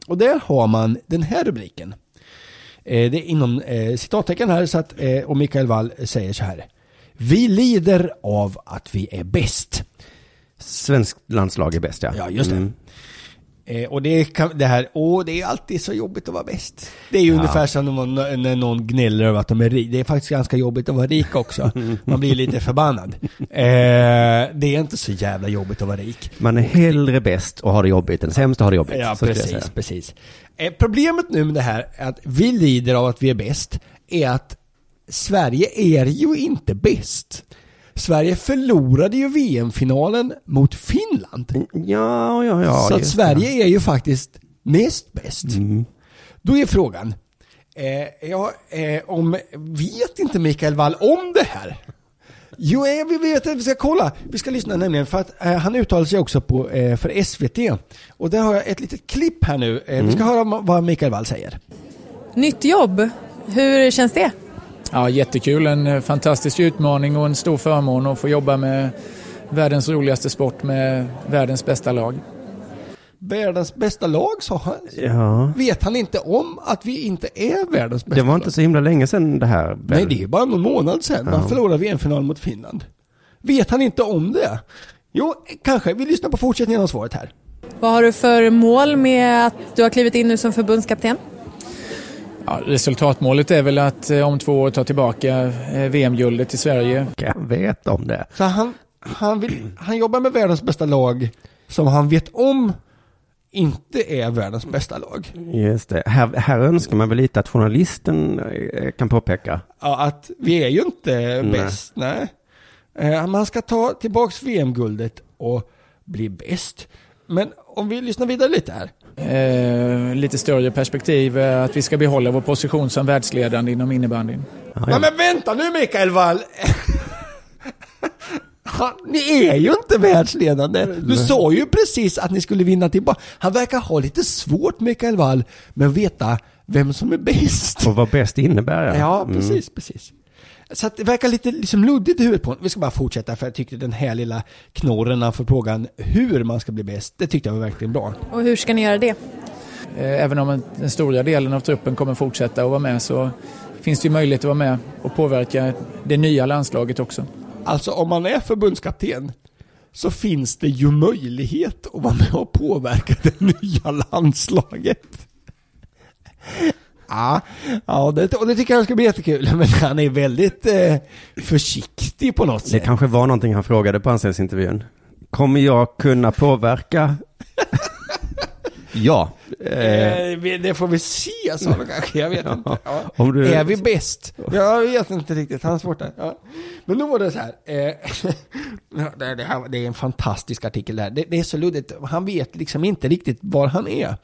Och där har man den här rubriken. Eh, det är inom eh, citattecken här, så att, eh, och Mikael Wall säger så här. Vi lider av att vi är bäst. Svensk landslag är bäst ja. Ja, just det. Mm. Eh, och det, kan, det här, åh det är alltid så jobbigt att vara bäst. Det är ju ungefär som när, man, när någon gnäller över att de är rika. Det är faktiskt ganska jobbigt att vara rik också. Man blir lite förbannad. Eh, det är inte så jävla jobbigt att vara rik. Man är hellre bäst och har det jobbigt än sämst och har det jobbigt. Ja, precis, precis. Eh, problemet nu med det här, är att vi lider av att vi är bäst, är att Sverige är ju inte bäst. Sverige förlorade ju VM-finalen mot Finland. Ja, ja, ja. så att Sverige är ju faktiskt näst bäst. Mm. Då är frågan, eh, ja, eh, om, vet inte Mikael Wall om det här? Jo, eh, vi vet att vi ska kolla. Vi ska lyssna nämligen för att eh, han uttalar sig också på, eh, för SVT. Och där har jag ett litet klipp här nu. Eh, Vi ska höra ma- vad Mikael Wall säger. Nytt jobb, hur känns det? Ja, jättekul. En eh, fantastisk utmaning och en stor förmån att få jobba med världens roligaste sport med världens bästa lag. Världens bästa lag, sa han. Ja. Vet han inte om att vi inte är världens bästa Det var lag? inte så himla länge sedan det här. väl? Nej, det är bara någon månad sedan. Man Ja. förlorade VM-final mot Finland. Vet han inte om det? Jo, kanske. Vi lyssnar på fortsättningen av svaret här. Vad har du för mål med att du har klivit in nu som förbundskapten? Ja, resultatmålet är väl att eh, om två år ta tillbaka eh, VM-guldet till Sverige. Jag vet om det. Så han, han, vill, han jobbar med världens bästa lag som han vet om inte är världens bästa lag. Just det. Här, här önskar man väl lite att journalisten eh, kan påpeka. Ja, att vi är ju inte Nej. bäst, nej. Eh, Man ska ta tillbaks VM-guldet och bli bäst. Men om vi lyssnar vidare lite här. Eh, lite större perspektiv är att vi ska behålla vår position som världsledande inom innebandyn. Ja, Ja, men vänta nu Mikael Wall! Ni är ju inte världsledande. Du sa ju precis att ni skulle vinna tillbaka. Han verkar ha lite svårt Mikael Wall med att veta vem som är bäst. Och vad bäst innebär. Ja, Ja, Mm. precis, precis. Så att det verkar lite liksom luddigt i huvudet på honom. Vi ska bara fortsätta för jag tyckte den här lilla knorren för frågan hur man ska bli bäst, det tyckte jag var verkligen bra. Och hur ska ni göra det? Eh, även om en- den stora delen av truppen kommer fortsätta att vara med så finns det ju möjlighet att vara med och påverka det nya landslaget också. Alltså om man är förbundskapten så finns det ju möjlighet att vara med och påverka det nya landslaget. Ja, ja det, och det tycker jag ska bli jättekul. Men han är väldigt eh, försiktig på något Det sätt. kanske var någonting han frågade på anställningsintervjun. Kommer jag kunna påverka? Ja. Eh, det får vi se, sa han kanske. Jag vet inte. Ja. du, Är vi bäst? Jag vet inte riktigt, han har svårt där. Ja. Men nu var det så här. Eh, det, det, här det är en fantastisk artikel där. Det, det är så luddigt. Han vet liksom inte riktigt var han är.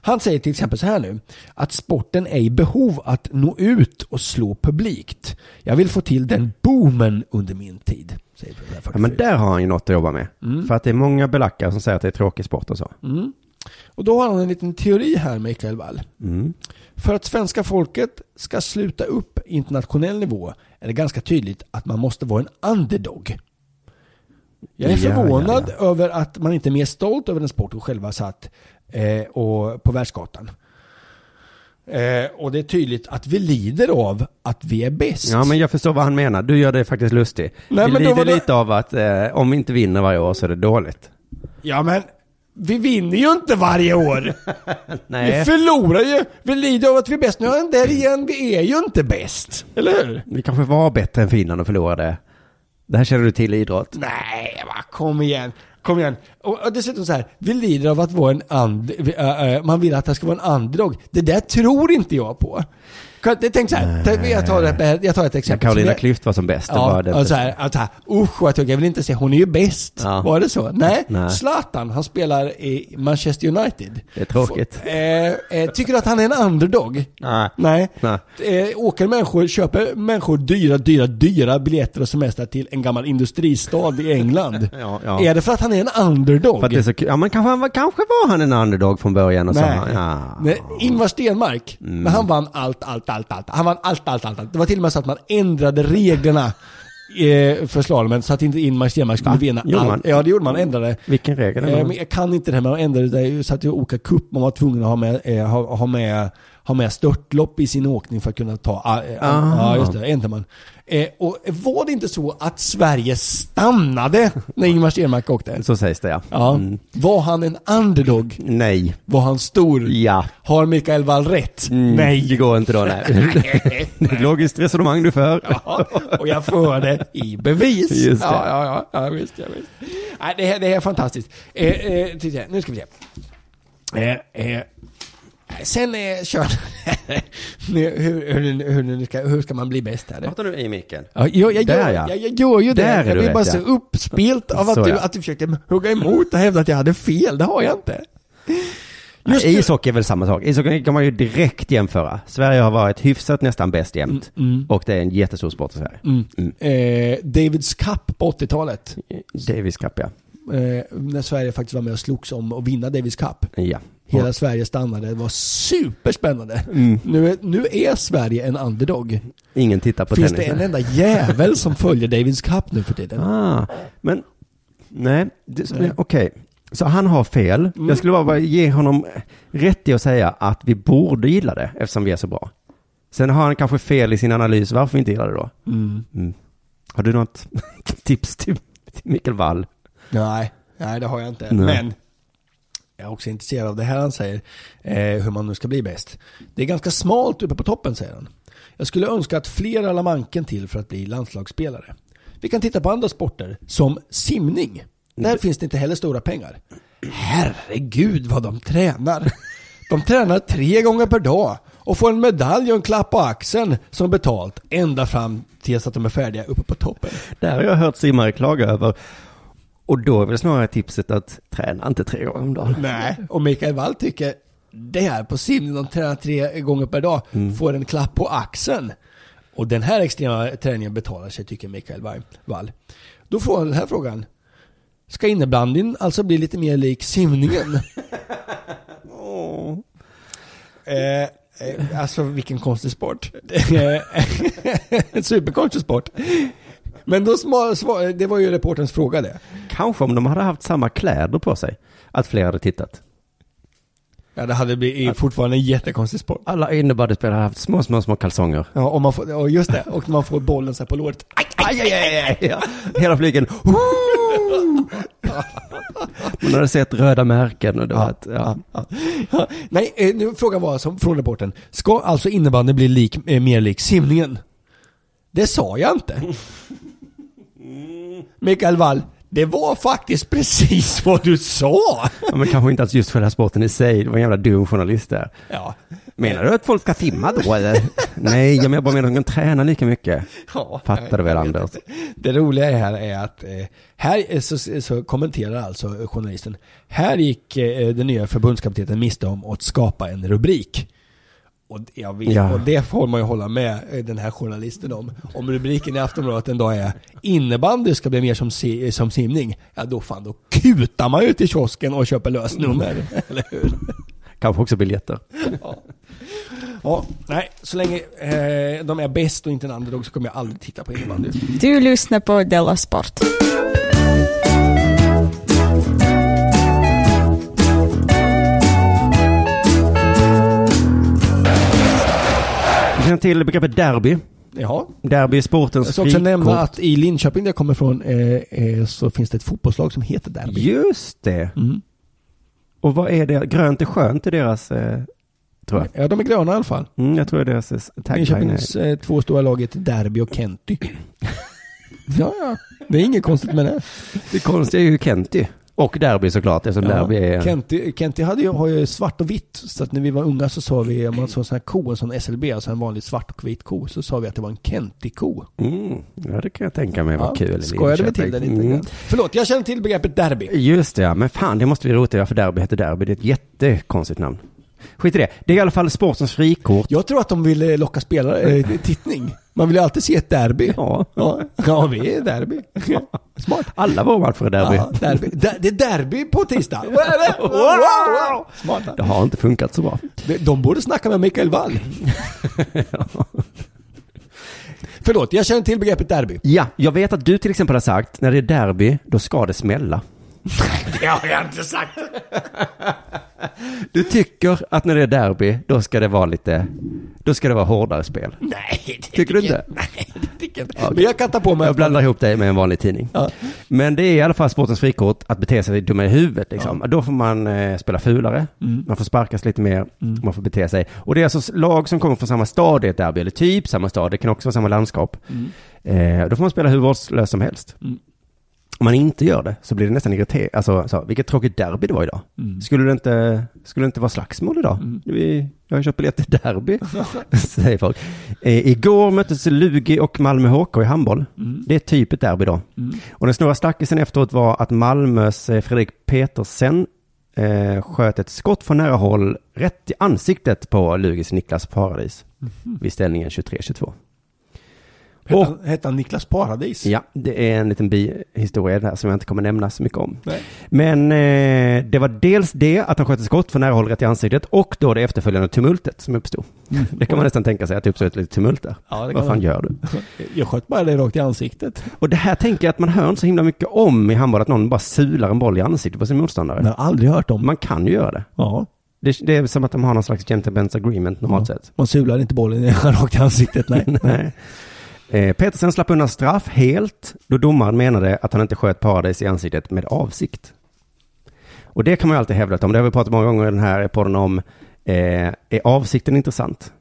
Han säger till exempel så här nu. Att sporten är i behov att nå ut och slå publikt. Jag vill få till den boomen under min tid. Ja, men där har han ju något att jobba med. För att det är många belackare som säger att det är tråkig sport och så. Mm. Och då har han en liten teori här, Mikael Wall. Mm. För att svenska folket ska sluta upp internationell nivå är det ganska tydligt att man måste vara en underdog. Jag är Ja, förvånad ja, över att man inte är mer stolt över den sport och själva satt eh, och på världskartan. Eh, och det är tydligt att vi lider av att vi är bäst. Ja, men jag förstår vad han menar. Du gör det faktiskt lustig. Nej, vi lider det- lite av att eh, om vi inte vinner varje år så är det dåligt. ja, men vi vinner ju inte varje år. Vi Nej, förlorar ju. Vi lider av att vi är bäst. Nu är han där igen. Vi är ju inte bäst. Eller hur? vi kanske var bättre än Finland och förlorade. Det här känner du till i idrott. Nej, va, kom igen. Kom igen. Och, och dessutom så här, vi lider av att vara en and, vi- man vill att det ska vara en underdog. Det där tror inte jag på. Tänkte så här, tänk- jag tar, ett, jag tar ett När exempel. Carolina som jag- Klüft var som bäst. det Ja, var det och så här, att så här, usch vad tråkigt, jag vill inte se, hon är ju bäst. Ja. Var det så? Nej. Nej. Zlatan, han spelar i Manchester United. Det är tråkigt. F- eh, eh, tycker du att han är en underdog? Nej. Nej. Nej. Eh, åker människor, köper människor dyra, dyra, dyra biljetter och semester till en gammal industristad i England? Ja, ja. Är det för att han är en underdog? För att det är så. Ja, men kanske, han kanske var han en underdog från början och så. Nej. Ja. Nej, Ingvar Stenmark, Mm. men han vann allt, allt, allt, allt. Han vann allt, allt, allt, allt. Det var till och med så att man ändrade reglerna eh, för slalomen så att inte Ingvar Stenmark skulle Va? vinna Gjorde allt. man? Ja, det gjorde man. Ändrade. Vilken regel? Eh, men jag kan inte det här med att ändra det så att jag åka cup. Man var tvungen att ha med, eh, ha, ha med, ha med störtlopp i sin åkning för att kunna ta, ah, eh, Ah. ja just det, ändrar man. Eh, och var det inte så att Sverige stannade när Ingvar Stenmark åkte? Så sägs det ja. Ja. Mm. Var han en underdog? Nej. Var han stor? Ja. Har Mikael Wall rätt? Mm, Nej. Det går inte då, nej. ett logiskt resonemang du för. Ja, och jag får det i bevis. Just det. Ja, ja, ja, ja visst, ja, visst. Nej, det, här, det här är fantastiskt. Eh, eh, nu ska vi se. Eh, eh, sen eh, kör hur, hur, hur, ska, hur ska man bli bäst här? Pratar du i micken? Ja, jag, jag, Där, ja. jag, jag gör ju det. Är jag blir bara ja. så uppspelt av att du, ja. att du försökte hugga emot och hävda att jag hade fel. Det har jag inte. Just nu- Ishockey är väl samma sak. Ishockey kan man ju direkt jämföra. Sverige har varit hyfsat nästan bäst jämt. Mm. Och det är en jättestor sport i Sverige. Mm. Eh, Davids Cup på 80-talet. Davis Cup, ja. Eh, när Sverige faktiskt var med och slogs om att vinna Davis Cup. Ja. Hela Sverige stannade. Det var superspännande. Mm. Nu, är, nu är Sverige en underdog. Ingen tittar på Finns tennis. det en enda jävel som följer Davids Cup nu för tiden? Ah, men nej. Mm. okej. Så han har fel. Jag skulle bara bara ge honom rätt i att säga att vi borde gilla det eftersom vi är så bra. Sen har han kanske fel i sin analys varför vi inte gillar det då. Mm. Mm. Har du något tips till, till Mikael Wall? Nej, nej det har jag inte. Nej. Men jag är också intresserad av det här han säger. Eh, hur man nu ska bli bäst. Det är ganska smalt uppe på toppen säger han. Jag skulle önska att fler la manken till för att bli landslagsspelare. Vi kan titta på andra sporter som simning. Där finns det inte heller stora pengar. Herregud vad de tränar. De tränar tre gånger per dag och får en medalj och en klapp på axeln som betalt ända fram tills att de är färdiga uppe på toppen. Det här har jag hört simmare klaga över. Och då är väl snarare tipset att träna inte tre gånger om dagen. Nej, och Mikael Wall tycker det här på simning, de tränar tre gånger per dag, får en klapp på axeln. Och den här extrema träningen betalar sig tycker Mikael Wall-. Då får han den här frågan. Ska innebandyn alltså bli lite mer lik simningen? eh, eh, alltså vilken konstig sport. En superkonstig sport. Men då sma- det var ju reporterns fråga det. Kanske om de hade haft samma kläder på sig. Att fler hade tittat. Ja, det hade blivit fortfarande en jättekonstig sport. Alla innebandyspelare hade haft små, små, små kalsonger. Ja, och man får, och just det, och man får bollen så här på låret. Aj, Aj, aj, aj, aj, ja. Hela flygen. Man hade sett röda märken och det var ett, ja. Ja, Nej, eh, nu, frågan var som, från reporten. Ska alltså innebandy bli lik, eh, mer lik simningen? Det sa jag inte. Mikael Wall, det var faktiskt precis vad du sa. Ja, Men kanske inte alls just själva sporten i sig. Det var en jävla dum journalist där. Ja. Menar du att folk ska simma då eller? Nej, jag menar bara menar att de kan träna lika mycket. Ja, Fattar du väl Anders? Det roliga här är att eh, här är så, så kommenterar alltså journalisten. Här gick eh, den nya förbundskaptenen miste om att skapa en rubrik. Och, det- jag vet, Ja. och det får man ju hålla med eh, den här journalisten om. Om rubriken i Aftonbladet en dag är innebandy ska bli mer som, si, som simning. Ja då fan, då kutar man ju till kiosken och köper lösnummer. Eller hur? Kanske också biljetter. Ja, nej, så länge eh, de är bäst och inte en underdog så kommer jag aldrig titta på innebandy. Du lyssnar på Della Sport. Känner till begreppet derby? Jaha. Derby är sportens Jag ska också nämna att i Linköping där jag kommer ifrån eh, eh, så finns det ett fotbollslag som heter Derby. Just det. Mm. Och vad är det? Grönt är skönt i deras, eh, tror jag. Ja, de är gröna i alla fall. Mm, jag tror det är deras eh, tagline. Linköpings eh, två stora lag heter Derby och Kenty. ja, ja. Det är inget konstigt med det. Det konstiga är ju Kenty. Och derby såklart, eftersom derby är... Kenty, Kenty hade ju, har ju svart och vitt. Så att när vi var unga så sa vi, om man såg en sån här ko, en sån SLB, alltså en vanlig svart och vit ko, så sa vi att det var en Kenty-ko. Mm, ja, det kan jag tänka mig var Ja, kul. Skojade vi till det lite Mm. Förlåt, jag känner till begreppet derby. Just det, ja. Men fan, det måste vi rota i varför derby heter derby. Det är ett jättekonstigt namn. Skit i det. Det är i alla fall sportens frikort. Jag tror att de vill eh, locka spelare, eh, tittning. Man vill ju alltid se ett derby. Ja. Ja, ja vi är derby. Smart. Alla våra matcher är derby. Ja, derby. Der- Det är derby på tisdag. Smart. Det har inte funkat så bra. De- De borde snacka med Mikael Wall. Förlåt, jag känner till begreppet derby. Ja, jag vet att du till exempel har sagt, när det är derby, då ska det smälla. Det har jag inte sagt. Du tycker att när det är derby, då ska det vara lite, då ska det vara hårdare spel. Nej, det Tycker du inte? Nej, det tycker jag inte. Men jag kan ta på mig... Jag blandar ihop det med en vanlig tidning. Ja. Men det är i alla fall sportens frikort att bete sig dumma i huvudet. Liksom. Då får man eh, spela fulare, Mm. man får sparkas lite mer, man får bete sig. Och det är alltså lag som kommer från samma stad i ett derby, eller typ samma stad, det kan också vara samma landskap. Eh, då får man spela hur vårdslöst som helst. Mm. Om man inte gör det så blir det nästan irriterande. Alltså, så, vilket tråkigt derby det var idag. Mm. Skulle, det inte, skulle det inte vara slagsmål idag? Vi, jag har köpt biljett till derby, säger folk. Eh, igår möttes Lugi och Malmö HK i handboll. Mm. Det är typ ett derby då. Och den stora snackisen efteråt var att Malmös eh, Fredrik Petersen eh, sköt ett skott från nära håll rätt i ansiktet på Lugis Niklas Paradis vid ställningen 23-22. Hette han, hette han Niklas Paradis? Ja, det är en liten bihistoria där som jag inte kommer nämna så mycket om. Nej. Men eh, det var dels det att han sköt ett skott från nära håll rätt i ansiktet och då det efterföljande tumultet som uppstod. Det kan man nästan tänka sig att det uppstod ett litet tumult där. Ja, Vad fan man. gör du? Jag sköt bara det rakt i ansiktet. Och det här tänker jag att man hör inte så himla mycket om i handboll, att någon bara sular en boll i ansiktet på sin motståndare. Jag har aldrig hört om. Man kan ju göra det. Ja. Det, det är som att de har någon slags gentlemen's agreement normalt sett. Man sular inte bollen rakt i ansiktet, nej. Nej. Eh, Petersen slapp undan straff helt då domaren menade att han inte sköt Paradis i ansiktet med avsikt. Och det kan man ju alltid hävda om. Det har vi pratat många gånger i den här podden om. Eh, är avsikten intressant?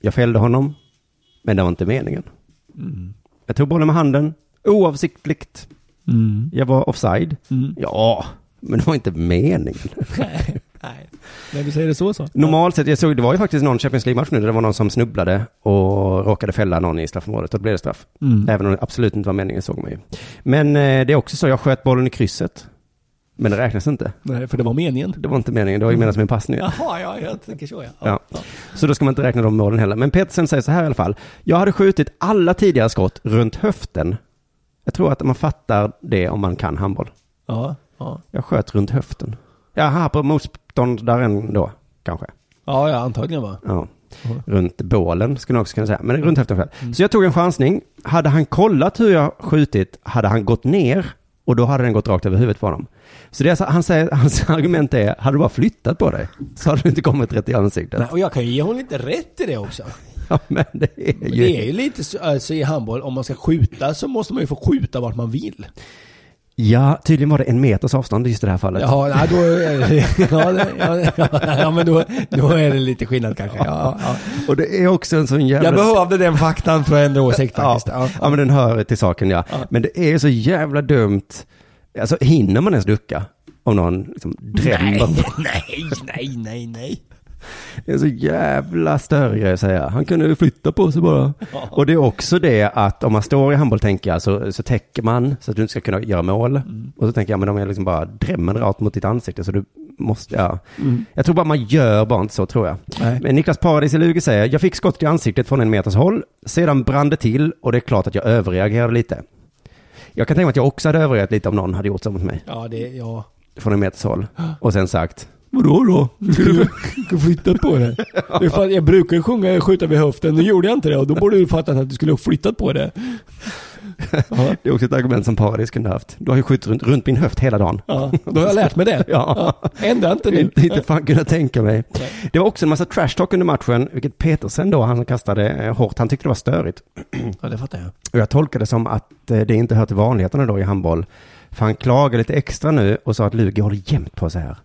Jag fällde honom, men det var inte meningen. Jag tog bollen med handen, oavsiktligt. Mm. Jag var offside. Mm. Ja, men det var inte meningen. Nej. När du säger det så så. Normalt sett, jag såg, det var ju faktiskt någon Champions League-match nu där det var någon som snubblade och råkade fälla någon i straffområdet och då blev det straff. Mm. Även om det absolut inte var meningen såg man ju. Men eh, det är också så, jag sköt bollen i krysset. Men det räknas inte. Nej, för det var meningen. Det var inte meningen, det var ju menat som en passning. Jaha, ja, jag tänker så ja. Ja. Så då ska man inte räkna de målen heller. Men Petersen säger så här i alla fall. Jag hade skjutit alla tidigare skott runt höften. Jag tror att man fattar det om man kan handboll. Ja, ja. Jag sköt runt höften. Jaha, på motståndaren då, kanske. Ja, ja, antagligen va. Ja. Runt bålen skulle man också kunna säga, men runt höften själv. Så jag tog en chansning. Hade han kollat hur jag skjutit hade han gått ner och då hade den gått rakt över huvudet på honom. Så det är, han säger, hans argument är, hade du bara flyttat på dig så hade du inte kommit rätt i ansiktet. Nej, och jag kan ju ge honom lite rätt i det också. Ja, men det är Men ju... det är ju lite så, alltså, i handboll, om man ska skjuta så måste man ju få skjuta vart man vill. Ja, tydligen var det en meters avstånd just i det här fallet. Nej, då ja, ja, ja, ja, men då, då är det lite skillnad kanske. Ja, ja. Och det är också en sån jävla... Jag behövde den faktan för att ändra åsikt ja, faktiskt. Ja, ja, men den hör till saken ja. Men det är så jävla dumt. Alltså hinner man ens ducka? Om någon liksom drämmer nej, nej, nej, nej. Det är så jävla större grej att säga. Han kunde ju flytta på sig bara. Och det är också det att om man står i handboll tänker jag så, så täcker man så att du inte ska kunna göra mål. Mm. Och så tänker jag men de är liksom bara drämmer rakt mot ditt ansikte så du måste, ja. Mm. Jag tror bara man gör bara inte så tror jag. Nej. Men Niklas Paradis i Lugi säger, jag fick skott i ansiktet från en meters håll, sedan brann det till och det är klart att jag överreagerade lite. Jag kan tänka mig att jag också hade överreagerat lite om någon hade gjort så mot mig Ja, det, ja. från en meters håll. Och sen sagt, vadå då? Du skulle du flyttat på det. jag brukar ju sjunga skjuta vid höften, nu gjorde jag inte det och då borde du fattat att du skulle ha flyttat på det. Ja, Det är också ett argument som Paradis kunde haft. Du har ju skjutit runt, runt min höft hela dagen. ja, då har jag lärt mig det. Ja. Ändra inte nu. Inte, inte fan kunna tänka mig. Det var också en massa trash talk under matchen, vilket Petersen då, han som kastade eh, hårt, han tyckte det var störigt. Ja, det fattar jag. Och jag tolkade det som att eh, det inte hör till vanligheterna då i handboll. För han klagade lite extra nu och sa att Lugi håller jämt på så här.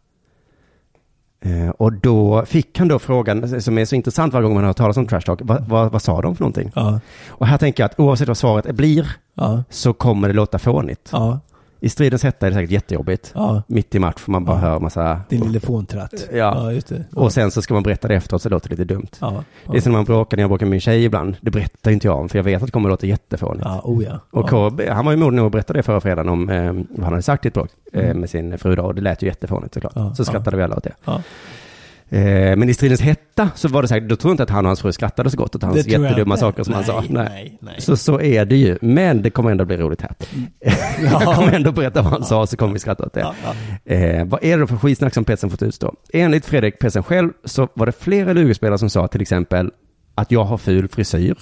Eh, och då fick han då frågan, som är så intressant varje gång man hör talas om trash talk, vad, vad, vad sa de för någonting? Ja, Och här tänker jag att oavsett vad svaret blir, ja, så kommer det låta fånigt. ja, I stridens hetta är det säkert jättejobbigt. ja. Mitt i match får man bara Ja. höra massa... Din lille fåntratt. Ja. ja, just det. Ja. Och sen så ska man berätta det efteråt så det låter lite dumt. Ja, Det är som när man bråkar, när jag bråkar med min tjej ibland. Det berättar inte jag om, för jag vet att det kommer att låta jättefånigt. ja, oh ja. Och. KB, han var ju modig nog att berätta det förra fredagen om eh, vad han hade sagt i ett bråk eh, Mm. med sin fru då, och det lät ju jättefånigt såklart. Så skrattade vi alla åt det. Ja. Eh, men i stridens hetta så var det säkert, då tror jag inte att han och hans fru skrattade så gott åt hans jättedumma saker som han sa. Nej, nej, nej. Så, så är det ju, men det kommer ändå bli roligt här. jag kommer ändå berätta vad han sa så kommer vi skratta åt det. Ja, ja. Eh, vad är det för skitsnack som Petsen fått utstå? Enligt Fredrik Petsen själv så var det flera Lugi-spelare som sa till exempel att jag har ful frisyr,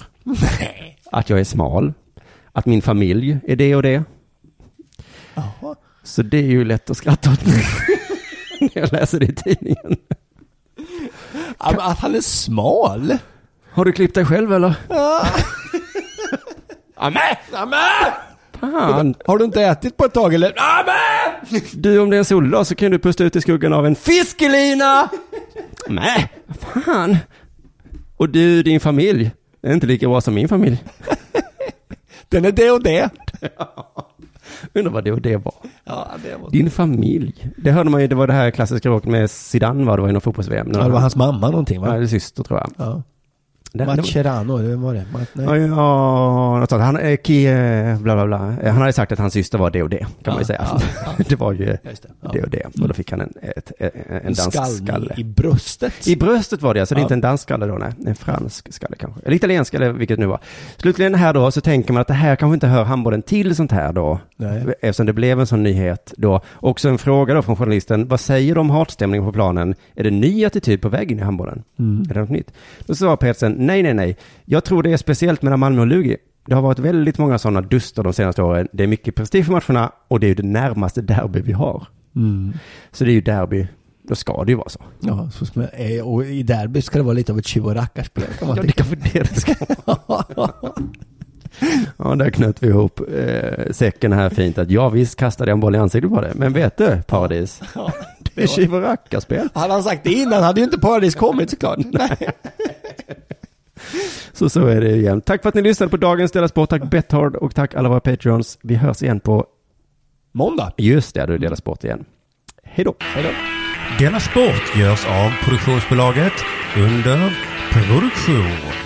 att jag är smal, att min familj är det och det. Jaha. Så det är ju lätt att skratta åt när jag läser det i tidningen. Ja, Att han är smal? Har du klippt dig själv eller? Ja. Amen! Amen! Fan! Har du inte ätit på ett tag eller? Amen! Du om det är en soldag så kan du pusta ut i skuggan av en fiskelina! Nej, fan! Och du, din familj, är inte lika bra som min familj. Den är det och det. Undrar vad det och det var. Ja, det var... Din familj. Det hörde man ju, det var det här klassiska bråket med Zidane var det var i någon fotbolls-VM. Ja, det var hans mamma någonting Ja, va? eller syster tror jag. Ja. Det- Mascherano, vem var det? Ma- nej. Ja, ja, något sånt. Han, eh, eh, bla bla bla. Eh, Han hade sagt att hans syster var det och det, kan man ju säga. det var ju Just det. Ja. det och det. Och då fick han en, ett, en, en dansk Skallning skalle. i bröstet. I bröstet var det alltså, det är Ja. inte en dansk skalle då, nej. En fransk skalle kanske. Eller italiensk eller vilket det nu var. Slutligen här då, så tänker man att det här kanske inte hör handbollen till sånt här då. Nej. Eftersom det blev en sån nyhet då. Också en fråga då från journalisten, vad säger du om hatstämningen på planen? Är det ny attityd på väg in i handbollen? Mm. Är det något nytt? Då sa Petersen, nej, nej, nej. Jag tror det är speciellt mellan Malmö och Lugi. Det har varit väldigt många sådana duster de senaste åren. Det är mycket prestige för matcherna och det är ju det närmaste derby vi har. Mm. Så det är ju derby, då ska det ju vara så. Ja, eh, och i derby ska det vara lite av ett tjuv och rackarspel kan man Ja, det kanske det det ska vara. Ja, där knöt vi ihop eh, säcken här fint att ja, visst kastade jag en boll i ansiktet på det. Men vet du, Paradis? Det är tjuv och rackarspel. Hade han sagt det innan hade ju inte Paradis kommit såklart. Nej. Så så är det igen. Tack för att ni lyssnade på dagens Dela Sport. Tack Betthard och tack alla våra Patreons. Vi hörs igen på, Måndag. just det, det Dela Sport igen. Hej då. Hej då. Denna sport görs av produktionsbolaget under produktion.